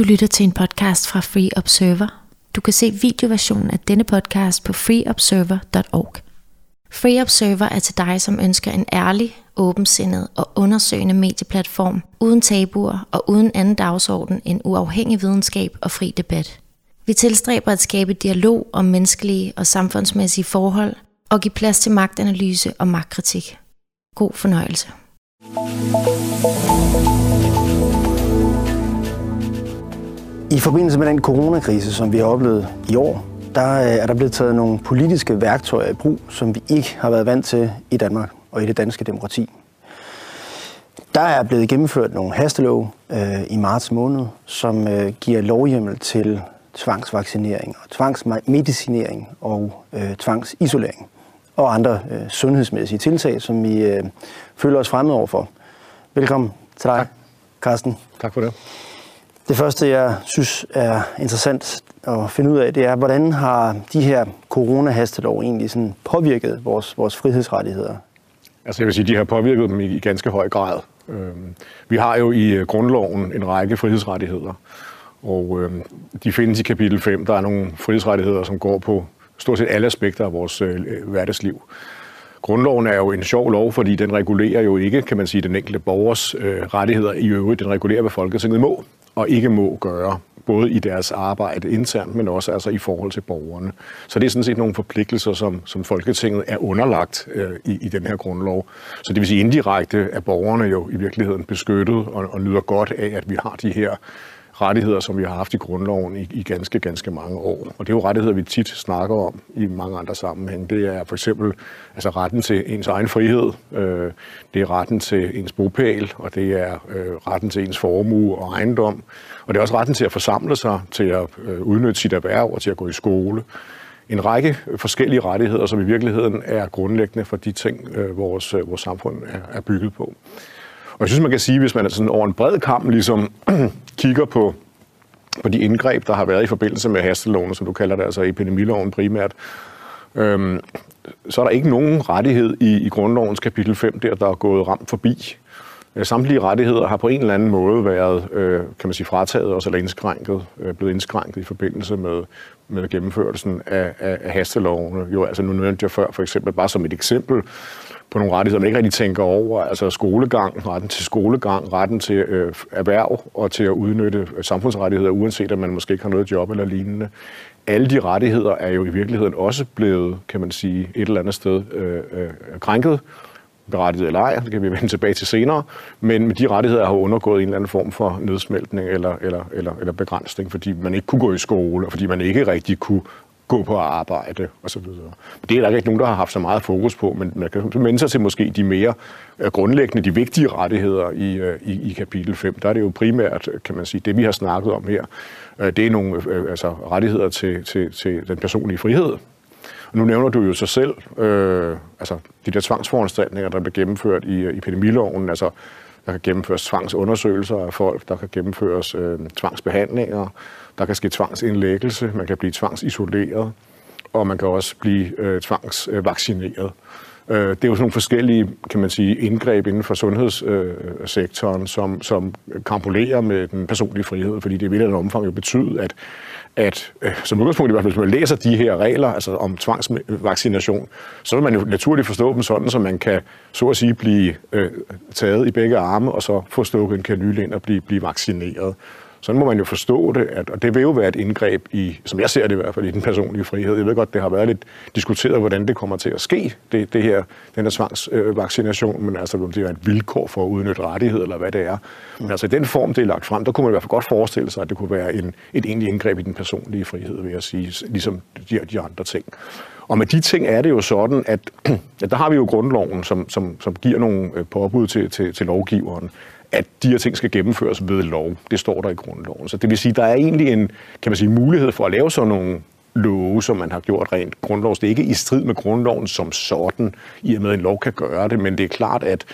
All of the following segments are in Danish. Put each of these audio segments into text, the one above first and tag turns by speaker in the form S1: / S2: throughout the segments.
S1: Du lytter til en podcast fra Free Observer. Du kan se videoversionen af denne podcast på freeobserver.org. Free Observer er til dig, som ønsker en ærlig, åbensindet og undersøgende medieplatform, uden tabuer og uden anden dagsorden end uafhængig videnskab og fri debat. Vi tilstræber at skabe dialog om menneskelige og samfundsmæssige forhold og give plads til magtanalyse og magtkritik. God fornøjelse.
S2: I forbindelse med den coronakrise, som vi har oplevet i år, der øh, er der blevet taget nogle politiske værktøjer i brug, som vi ikke har været vant til i Danmark og i det danske demokrati. Der er blevet gennemført nogle hastelov øh, i marts måned, som øh, giver lovhjemmel til tvangsvaccinering og tvangsmedicinering og øh, tvangsisolering og andre øh, sundhedsmæssige tiltag, som vi øh, føler os fremme overfor. Velkommen til dig, tak. Carsten.
S3: Tak for det.
S2: Det første, jeg synes er interessant at finde ud af, det er, hvordan har de her coronahastelov egentlig sådan påvirket vores, vores frihedsrettigheder?
S3: Altså jeg vil sige, de har påvirket dem i, i ganske høj grad. Øhm, vi har jo i øh, grundloven en række frihedsrettigheder, og øhm, de findes i kapitel 5. Der er nogle frihedsrettigheder, som går på stort set alle aspekter af vores øh, hverdagsliv. Grundloven er jo en sjov lov, fordi den regulerer jo ikke, kan man sige, den enkelte borgers øh, rettigheder i øvrigt. Den regulerer, hvad Folketinget må og ikke må gøre, både i deres arbejde internt, men også altså i forhold til borgerne. Så det er sådan set nogle forpligtelser, som, som Folketinget er underlagt øh, i, i den her grundlov. Så det vil sige indirekte, at borgerne jo i virkeligheden beskyttet og, og nyder godt af, at vi har de her rettigheder, som vi har haft i grundloven i, i ganske, ganske mange år. Og det er jo rettigheder, vi tit snakker om i mange andre sammenhæng. Det er for eksempel altså retten til ens egen frihed, øh, det er retten til ens bopæl, og det er øh, retten til ens formue og ejendom. Og det er også retten til at forsamle sig, til at øh, udnytte sit erhverv og til at gå i skole. En række forskellige rettigheder, som i virkeligheden er grundlæggende for de ting, øh, vores, øh, vores samfund er, er bygget på. Og jeg synes, man kan sige, hvis man er sådan over en bred kamp ligesom kigger på, på de indgreb, der har været i forbindelse med hasteloven, som du kalder det, altså epidemiloven primært, øhm, så er der ikke nogen rettighed i, i grundlovens kapitel 5 der, der er gået ramt forbi. Øh, samtlige rettigheder har på en eller anden måde været, øh, kan man sige, frataget os eller indskrænket, øh, blevet indskrænket i forbindelse med, med gennemførelsen af, af, af hastelovene. Jo, altså nu nævnte jeg før for eksempel, bare som et eksempel, på nogle rettigheder, man ikke rigtig tænker over. Altså skolegang, retten til skolegang, retten til øh, erhverv og til at udnytte samfundsrettigheder, uanset om man måske ikke har noget job eller lignende. Alle de rettigheder er jo i virkeligheden også blevet, kan man sige, et eller andet sted øh, øh, krænket berettiget eller ej, det kan vi vende tilbage til senere, men de rettigheder har undergået en eller anden form for nedsmeltning eller, eller, eller, eller begrænsning, fordi man ikke kunne gå i skole, og fordi man ikke rigtig kunne gå på arbejde osv. Det er der ikke nogen, der har haft så meget fokus på, men man kan vende sig til måske de mere øh, grundlæggende, de vigtige rettigheder i, øh, i, i kapitel 5. Der er det jo primært, kan man sige, det vi har snakket om her, øh, det er nogle altså, rettigheder til, til, til den personlige frihed. Og nu nævner du jo sig selv, øh, altså de der tvangsforanstaltninger, der blev gennemført i epidemiloven, altså der kan gennemføres tvangsundersøgelser af folk, der kan gennemføres øh, tvangsbehandlinger, der kan ske tvangsindlæggelse, man kan blive tvangsisoleret, og man kan også blive øh, tvangsvaccineret. Øh, det er jo sådan nogle forskellige, kan man sige, indgreb inden for sundhedssektoren, øh, som, som kampulerer med den personlige frihed, fordi det i et omfang jo betyder, at, at øh, som udgangspunkt i hvert fald, hvis man læser de her regler, altså om tvangsvaccination, så vil man jo naturligt forstå dem sådan, så man kan, så at sige, blive øh, taget i begge arme, og så få stukket en kanyle ind og blive, blive vaccineret. Sådan må man jo forstå det, at, og det vil jo være et indgreb i, som jeg ser det i hvert fald, i den personlige frihed. Jeg ved godt, det har været lidt diskuteret, hvordan det kommer til at ske, det, det her, den her tvangsvaccination, men altså om det er et vilkår for at udnytte rettighed, eller hvad det er. Men altså i den form, det er lagt frem, der kunne man i hvert fald godt forestille sig, at det kunne være en, et egentlig indgreb i den personlige frihed, vil jeg sige, ligesom de, de andre ting. Og med de ting er det jo sådan, at, at der har vi jo grundloven, som, som, som giver nogle øh, påbud til, til, til lovgiveren at de her ting skal gennemføres ved lov. Det står der i grundloven. Så det vil sige, der er egentlig en kan man sige, mulighed for at lave sådan nogle love, som man har gjort rent grundlovs. Det er ikke i strid med grundloven som sådan, i og med at en lov kan gøre det, men det er klart, at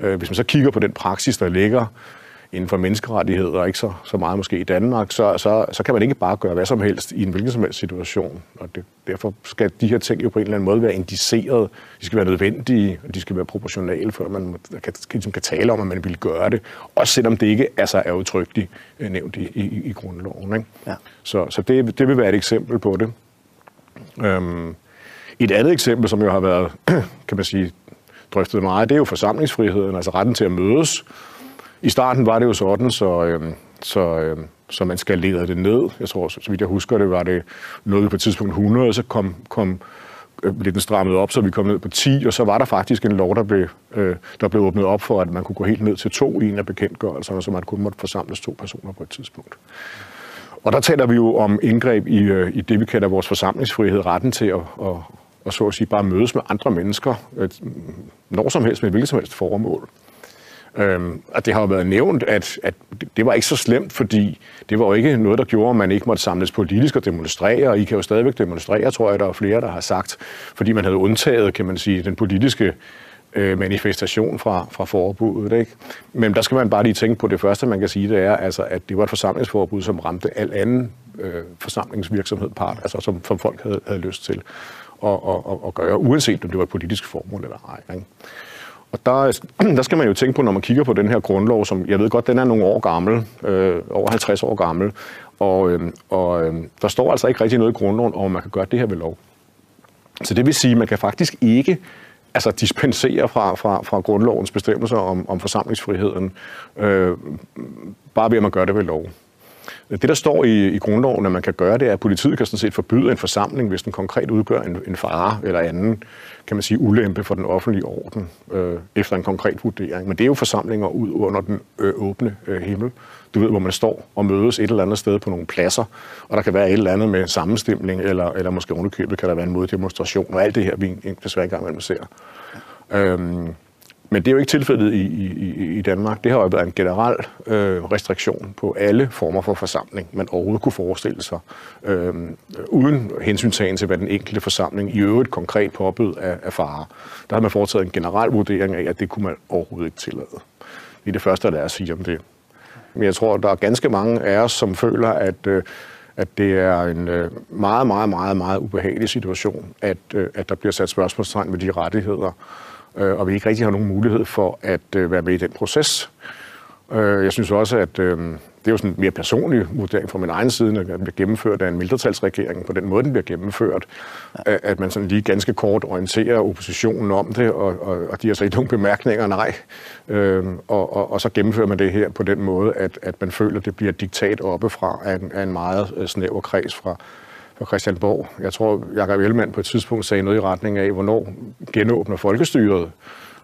S3: øh, hvis man så kigger på den praksis, der ligger inden for menneskerettigheder, og ikke så, så meget måske i Danmark, så, så, så kan man ikke bare gøre hvad som helst i en hvilken som helst situation. Og det, derfor skal de her ting jo på en eller anden måde være indiceret. De skal være nødvendige, og de skal være proportionale, at man kan, kan, ligesom kan tale om, at man vil gøre det. Også selvom det ikke altså, er udtrykkeligt øh, nævnt i, i, i grundloven. Ikke? Ja. Så, så det, det vil være et eksempel på det. Øhm, et andet eksempel, som jo har været, kan man sige, drøftet meget, det er jo forsamlingsfriheden, altså retten til at mødes. I starten var det jo sådan, så, øh, så, øh, så man skal lede det ned. Jeg tror, så vidt jeg husker det, var det noget på et tidspunkt 100, så kom, kom øh, blev den strammet op, så vi kom ned på 10, og så var der faktisk en lov, der blev, øh, der blev åbnet op for, at man kunne gå helt ned til to i en af bekendtgørelserne, så man kun måtte forsamles to personer på et tidspunkt. Og der taler vi jo om indgreb i, øh, i det, vi kalder vores forsamlingsfrihed, retten til at, at, at så at sige, bare mødes med andre mennesker, øh, når som helst med hvilket som helst formål. Øhm, og det har jo været nævnt, at, at det var ikke så slemt, fordi det var jo ikke noget, der gjorde, at man ikke måtte samles politisk og demonstrere, og I kan jo stadigvæk demonstrere, tror jeg, der er flere, der har sagt, fordi man havde undtaget, kan man sige, den politiske øh, manifestation fra, fra forbuddet. Ikke? Men der skal man bare lige tænke på, det første, man kan sige, det er, altså, at det var et forsamlingsforbud, som ramte al anden øh, forsamlingsvirksomhed part, altså som, som folk havde, havde lyst til at, at, at, at gøre, uanset om det var et politisk formål eller ej. Ikke? Og der, der skal man jo tænke på, når man kigger på den her grundlov, som jeg ved godt, den er nogle år gammel, øh, over 50 år gammel, og, øh, og øh, der står altså ikke rigtig noget i grundloven om, man kan gøre det her ved lov. Så det vil sige, at man kan faktisk ikke altså dispensere fra, fra, fra grundlovens bestemmelser om, om forsamlingsfriheden, øh, bare ved at man gør det ved lov. Det, der står i, i grundloven, at man kan gøre, det er, at politiet kan sådan set forbyde en forsamling, hvis den konkret udgør en, en fare eller anden, kan man sige, ulempe for den offentlige orden, øh, efter en konkret vurdering. Men det er jo forsamlinger ud under den øh, åbne øh, himmel. Du ved, hvor man står og mødes et eller andet sted på nogle pladser, og der kan være et eller andet med sammenstemning, eller, eller måske underkøbet kan der være en moddemonstration, og alt det her, vi desværre engang man ser. Øhm, men det er jo ikke tilfældet i, i, i Danmark. Det har jo været en generel øh, restriktion på alle former for forsamling, man overhovedet kunne forestille sig, øh, uden hensyntagen til, hvad den enkelte forsamling i øvrigt konkret påbød af, af fare. Der har man foretaget en generel vurdering af, at det kunne man overhovedet ikke tillade. Det er det første, der er at sige om det. Men jeg tror, der er ganske mange af os, som føler, at, øh, at det er en øh, meget, meget, meget, meget ubehagelig situation, at, øh, at der bliver sat spørgsmålstegn ved de rettigheder, øh, og vi ikke rigtig har nogen mulighed for at øh, være med i den proces. Øh, jeg synes også, at øh, det er jo sådan en mere personlig vurdering fra min egen side, når den bliver gennemført af en mindretalsregering, på den måde, den bliver gennemført, ja. at man sådan lige ganske kort orienterer oppositionen om det, og, og, og de har så ikke nogen bemærkninger, nej. Øh, og, og, og så gennemfører man det her på den måde, at, at man føler, at det bliver diktat oppefra af en, af en meget øh, snæver kreds fra, på Christianborg. Jeg tror, Jakob Ellemann på et tidspunkt sagde noget i retning af, hvornår genåbner folkestyret.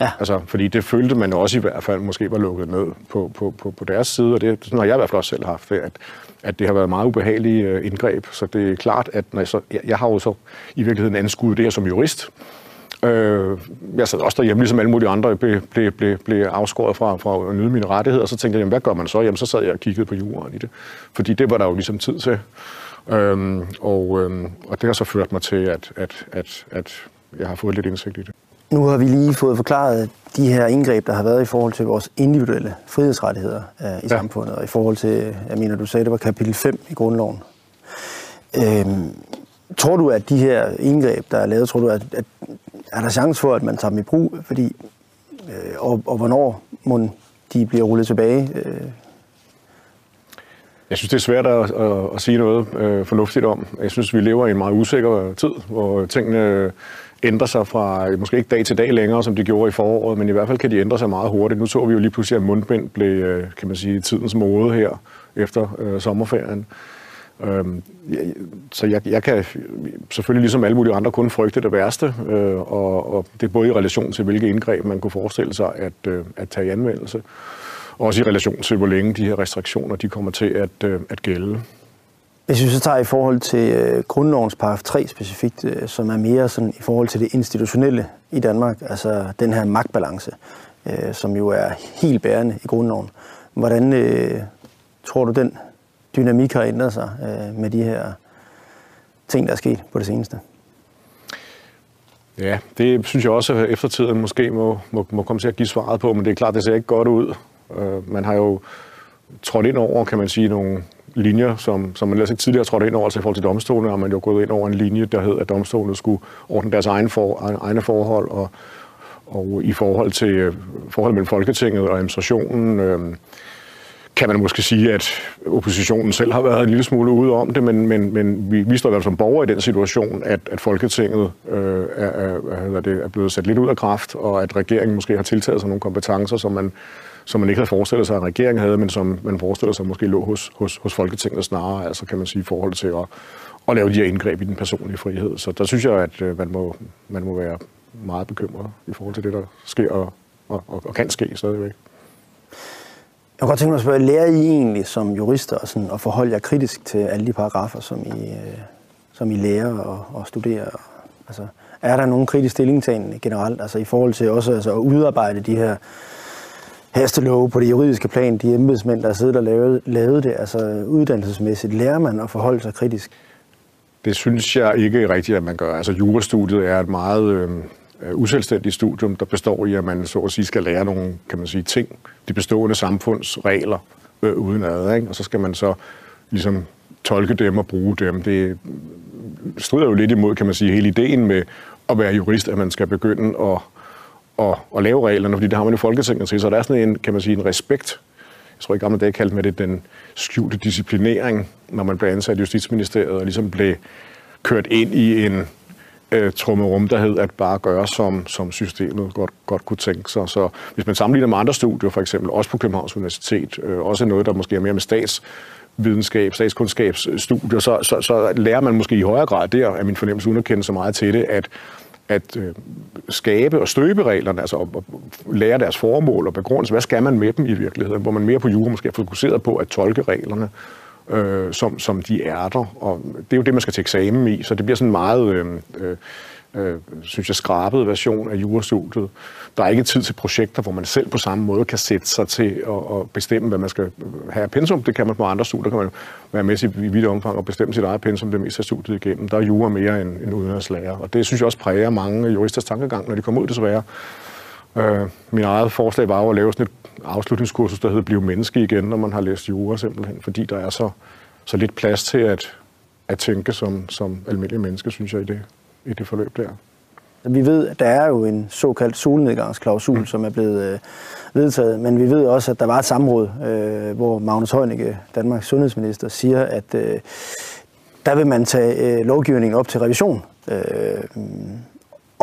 S3: Ja. Altså, fordi det følte man også i hvert fald måske var lukket ned på, på, på, på deres side, og det sådan har jeg i hvert fald også selv haft det, at, at det har været meget ubehagelige øh, indgreb. Så det er klart, at når jeg, så, jeg, jeg har jo så i virkeligheden anskudt det her som jurist, Øh, jeg sad også derhjemme, ligesom alle mulige andre, blev, blev, blev, blev afskåret fra, fra at nyde mine rettigheder, og så tænkte jeg, jamen, hvad gør man så? Jamen, så sad jeg og kiggede på jorden i det. Fordi det var der jo ligesom tid til. Øhm, og, øhm, og det har så ført mig til, at, at, at, at jeg har fået lidt indsigt i det.
S2: Nu har vi lige fået forklaret de her indgreb, der har været i forhold til vores individuelle frihedsrettigheder øh, i ja. samfundet, og i forhold til, jeg mener, du sagde, det var kapitel 5 i grundloven. Øhm, tror du, at de her indgreb, der er lavet, tror du, at, at er der chance for, at man tager dem i brug? Fordi, øh, og, og hvornår må de bliver rullet tilbage? Øh,
S3: jeg synes, det er svært at, at, at sige noget øh, fornuftigt om. Jeg synes, vi lever i en meget usikker tid, hvor tingene ændrer sig fra, måske ikke dag til dag længere, som de gjorde i foråret, men i hvert fald kan de ændre sig meget hurtigt. Nu så vi jo lige pludselig, at mundbind blev, øh, kan man sige, tidens mode her efter øh, sommerferien. Øhm, så jeg, jeg kan selvfølgelig ligesom alle mulige andre kun frygte det værste, øh, og, og det er både i relation til, hvilke indgreb man kunne forestille sig at, øh, at tage i anvendelse, også i relation til, hvor længe de her restriktioner de kommer til at, øh, at gælde.
S2: Hvis vi så tager i forhold til øh, grundlovens paragraf 3 specifikt, øh, som er mere sådan i forhold til det institutionelle i Danmark, altså den her magtbalance, øh, som jo er helt bærende i grundloven. Hvordan øh, tror du, den dynamik har ændret sig øh, med de her ting, der er sket på det seneste?
S3: Ja, det synes jeg også, at eftertiden måske må, må, må komme til at give svaret på, men det er klart, det ser ikke godt ud. Øh, man har jo trådt ind over, kan man sige, nogle linjer, som, som man ellers ikke tidligere trådt ind over, altså i forhold til domstolene, og man jo gået ind over en linje, der hed, at domstolene skulle ordne deres egen for, egne forhold, og, og i forhold til forhold forholdet mellem Folketinget og administrationen, øh, kan man måske sige, at oppositionen selv har været en lille smule ude om det, men, men, men vi, vi står i hvert fald som borgere i den situation, at, at Folketinget øh, er, er, det, er blevet sat lidt ud af kraft, og at regeringen måske har tiltaget sig nogle kompetencer, som man, som man ikke havde forestillet sig, at regeringen havde, men som man forestiller sig måske lå hos, hos, hos Folketinget snarere, altså kan man sige i forhold til at, at lave de her indgreb i den personlige frihed. Så der synes jeg, at øh, man må, man må være meget bekymret i forhold til det, der sker og, og, og kan ske stadigvæk.
S2: Jeg kunne godt tænke mig at spørge, lærer I egentlig som jurister og sådan, at forholde jer kritisk til alle de paragrafer, som I, øh, som I lærer og, og studerer? Altså, er der nogen kritisk stillingtagen generelt, altså i forhold til også altså, at udarbejde de her hastelove på det juridiske plan, de embedsmænd, der har siddet og lavet, lavet det, altså uddannelsesmæssigt, lærer man at forholde sig kritisk?
S3: Det synes jeg ikke rigtigt, at man gør. Altså jurastudiet er et meget øh, Øh, uselvstændigt studium, der består i, at man så at sige skal lære nogle kan man sige, ting, de bestående samfundsregler øh, uden ad, ikke? og så skal man så ligesom tolke dem og bruge dem. Det strider jo lidt imod, kan man sige, hele ideen med at være jurist, at man skal begynde at, at, at lave reglerne, fordi det har man jo Folketinget til, så der er sådan en, kan man sige, en respekt. Jeg tror ikke, gamle dage kaldte man det den skjulte disciplinering, når man blev ansat i Justitsministeriet og ligesom blev kørt ind i en øh, trummerum, der hed at bare gøre, som, som systemet godt, godt kunne tænke sig. Så hvis man sammenligner med andre studier, for eksempel også på Københavns Universitet, øh, også noget, der måske er mere med stats videnskab, statskundskabsstudier, så, så, så lærer man måske i højere grad der, af min fornemmelse uden at kende så meget til det, at, at øh, skabe og støbe reglerne, altså at lære deres formål og begrundelse. Hvad skal man med dem i virkeligheden? Hvor man mere på jura måske er fokuseret på at tolke reglerne øh, som, som de er der. Og det er jo det, man skal til eksamen i, så det bliver sådan en meget, øh, øh, øh, synes jeg, skrabet version af jurastudiet. Der er ikke tid til projekter, hvor man selv på samme måde kan sætte sig til at, at bestemme, hvad man skal have af pensum. Det kan man på andre studier, kan man være med i vidt omfang og bestemme sit eget pensum det meste af studiet igennem. Der er jura mere end, end udenrigslærer, og det synes jeg også præger mange juristers tankegang, når de kommer ud desværre. Øh, min eget forslag var jo at lave sådan et afslutningskursus, der hedder Bliv menneske igen, når man har læst jura simpelthen, fordi der er så, så lidt plads til at, at tænke som, som almindelig menneske, synes jeg, i det, i det forløb der.
S2: Vi ved, at der er jo en såkaldt solnedgangsklausul, mm. som er blevet øh, vedtaget, men vi ved også, at der var et samråd, øh, hvor Magnus Heunicke, Danmarks sundhedsminister, siger, at øh, der vil man tage øh, lovgivningen op til revision. Øh,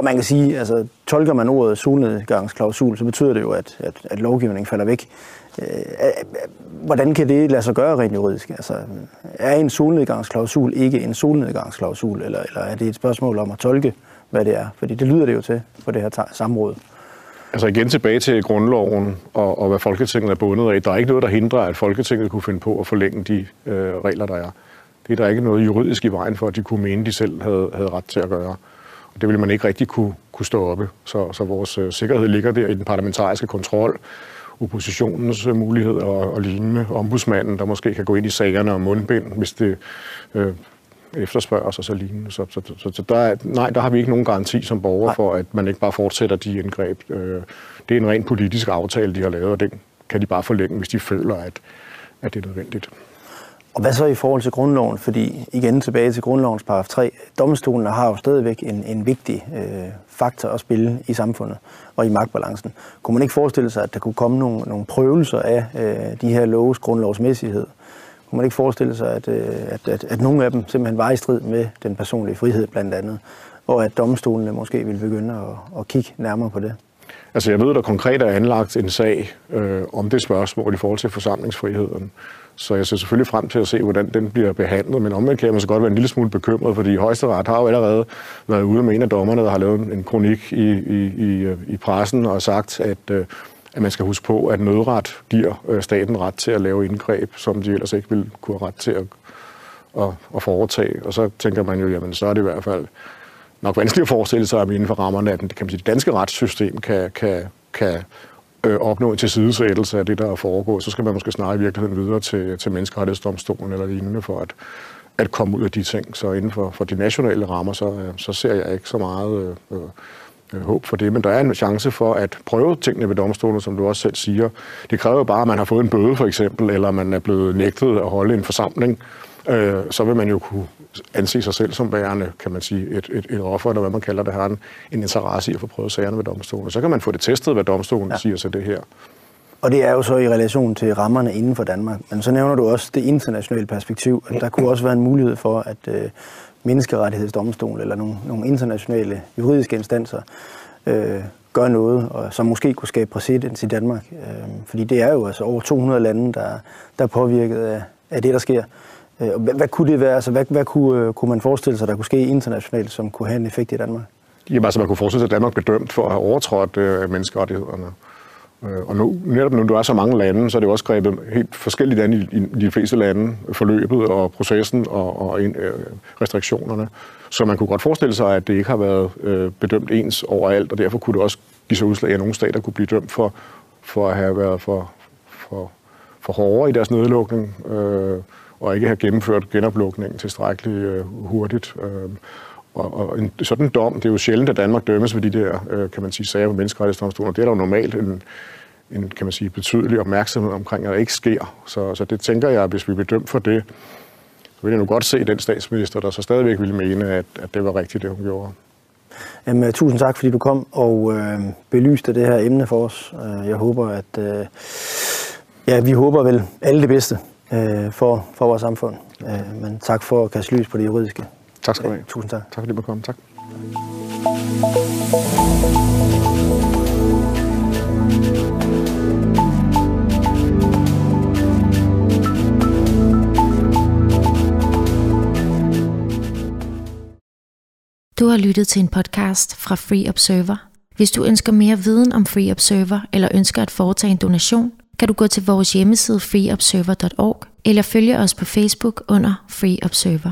S2: man kan sige, altså tolker man ordet solnedgangsklausul, så betyder det jo, at, at, at lovgivningen falder væk. Øh, hvordan kan det lade sig gøre rent juridisk? Altså, er en solnedgangsklausul ikke en solnedgangsklausul, eller, eller er det et spørgsmål om at tolke, hvad det er? Fordi det lyder det jo til på det her samråd.
S3: Altså igen tilbage til grundloven og, og hvad Folketinget er bundet af. Der er ikke noget, der hindrer, at Folketinget kunne finde på at forlænge de øh, regler, der er. Det er der ikke noget juridisk i vejen for, at de kunne mene, de selv havde, havde ret til at gøre det ville man ikke rigtig kunne, kunne stå oppe. Så, så vores øh, sikkerhed ligger der i den parlamentariske kontrol, oppositionens øh, muligheder og, og lignende, ombudsmanden, der måske kan gå ind i sagerne om mundbind, hvis det øh, efterspørger sig så lignende. Så, så, så, så der er, nej, der har vi ikke nogen garanti som borger for, at man ikke bare fortsætter de indgreb. Øh, det er en ren politisk aftale, de har lavet, og den kan de bare forlænge, hvis de føler, at, at det er nødvendigt.
S2: Og hvad så i forhold til grundloven? Fordi igen tilbage til grundlovens paragraf 3. Domstolen har jo stadigvæk en, en vigtig øh, faktor at spille i samfundet og i magtbalancen. Kunne man ikke forestille sig, at der kunne komme nogle, nogle prøvelser af øh, de her loves grundlovsmæssighed? Kunne man ikke forestille sig, at, øh, at, at, at nogle af dem simpelthen var i strid med den personlige frihed blandt andet, og at domstolene måske ville begynde at, at kigge nærmere på det?
S3: Altså jeg ved, der konkret er anlagt en sag øh, om det spørgsmål i forhold til forsamlingsfriheden. Så jeg ser selvfølgelig frem til at se, hvordan den bliver behandlet. Men omvendt kan jeg så godt være en lille smule bekymret, fordi Højesteret har jo allerede været ude med en af dommerne, der har lavet en kronik i, i, i, øh, i pressen og sagt, at, øh, at man skal huske på, at nødret giver øh, staten ret til at lave indgreb, som de ellers ikke ville kunne have ret til at, at, at foretage. Og så tænker man jo, jamen så er det i hvert fald nok vanskeligt at forestille sig, at inden for rammerne af den, kan man sige, det danske retssystem kan, kan, kan øh, opnå en tilsidesættelse af det, der er foregået, så skal man måske snarere i virkeligheden videre til, til menneskerettighedsdomstolen eller lignende for at, at komme ud af de ting. Så inden for, for de nationale rammer, så, øh, så ser jeg ikke så meget øh, øh, håb for det, men der er en chance for at prøve tingene ved domstolen, som du også selv siger. Det kræver jo bare, at man har fået en bøde for eksempel, eller man er blevet nægtet at holde en forsamling. Øh, så vil man jo kunne anse sig selv som værende, kan man sige, et, et, et offer, eller hvad man kalder det, har en, en interesse i at få prøvet sagerne ved domstolen. Så kan man få det testet, hvad domstolen ja. siger til det her.
S2: Og det er jo så i relation til rammerne inden for Danmark. Men så nævner du også det internationale perspektiv, at der kunne også være en mulighed for, at øh, menneskerettighedsdomstol eller nogle, nogle internationale juridiske instanser øh, gør noget, og som måske kunne skabe præcedens i Danmark. Øh, fordi det er jo altså over 200 lande, der, der er påvirket af, af det, der sker. Øh, hvad, hvad kunne det være? Altså, hvad, hvad kunne, øh, kunne man forestille sig, der kunne ske internationalt, som kunne have en effekt i Danmark?
S3: Jamen altså, man kunne forestille sig, at Danmark blev dømt for at have overtrådt øh, menneskerettighederne. Øh, og nu, netop nu, du er så mange lande, så er det jo også grebet helt forskelligt an i, i de fleste lande, forløbet og processen og, og øh, restriktionerne. Så man kunne godt forestille sig, at det ikke har været øh, bedømt ens overalt, og derfor kunne det også give sig udslag, at nogle stater kunne blive dømt for, for at have været for, for, for hårdere i deres nedlukning, øh, og ikke have gennemført genoplukningen tilstrækkeligt øh, hurtigt. Øh, og, og en sådan dom, det er jo sjældent, at Danmark dømmes ved de der, øh, kan man sige, sager på menneskerettighedsdomstolen. Det er der jo normalt en, en, kan man sige, betydelig opmærksomhed omkring, at det ikke sker. Så, så det tænker jeg, hvis vi bliver dømt for det, så vil jeg nu godt se den statsminister, der så stadigvæk ville mene, at, at det var rigtigt, det hun gjorde.
S2: Jamen, øh, tusind tak, fordi du kom og øh, belyste det her emne for os. Øh, jeg håber, at øh, ja, vi håber vel alle det bedste øh, for, for vores samfund. Øh, men tak for at kaste lys på det juridiske.
S3: Tak skal du have.
S2: Tusind tak.
S3: Tak fordi du kom. Tak.
S1: Du har lyttet til en podcast fra Free Observer. Hvis du ønsker mere viden om Free Observer eller ønsker at foretage en donation, kan du gå til vores hjemmeside freeobserver.org eller følge os på Facebook under Free Observer.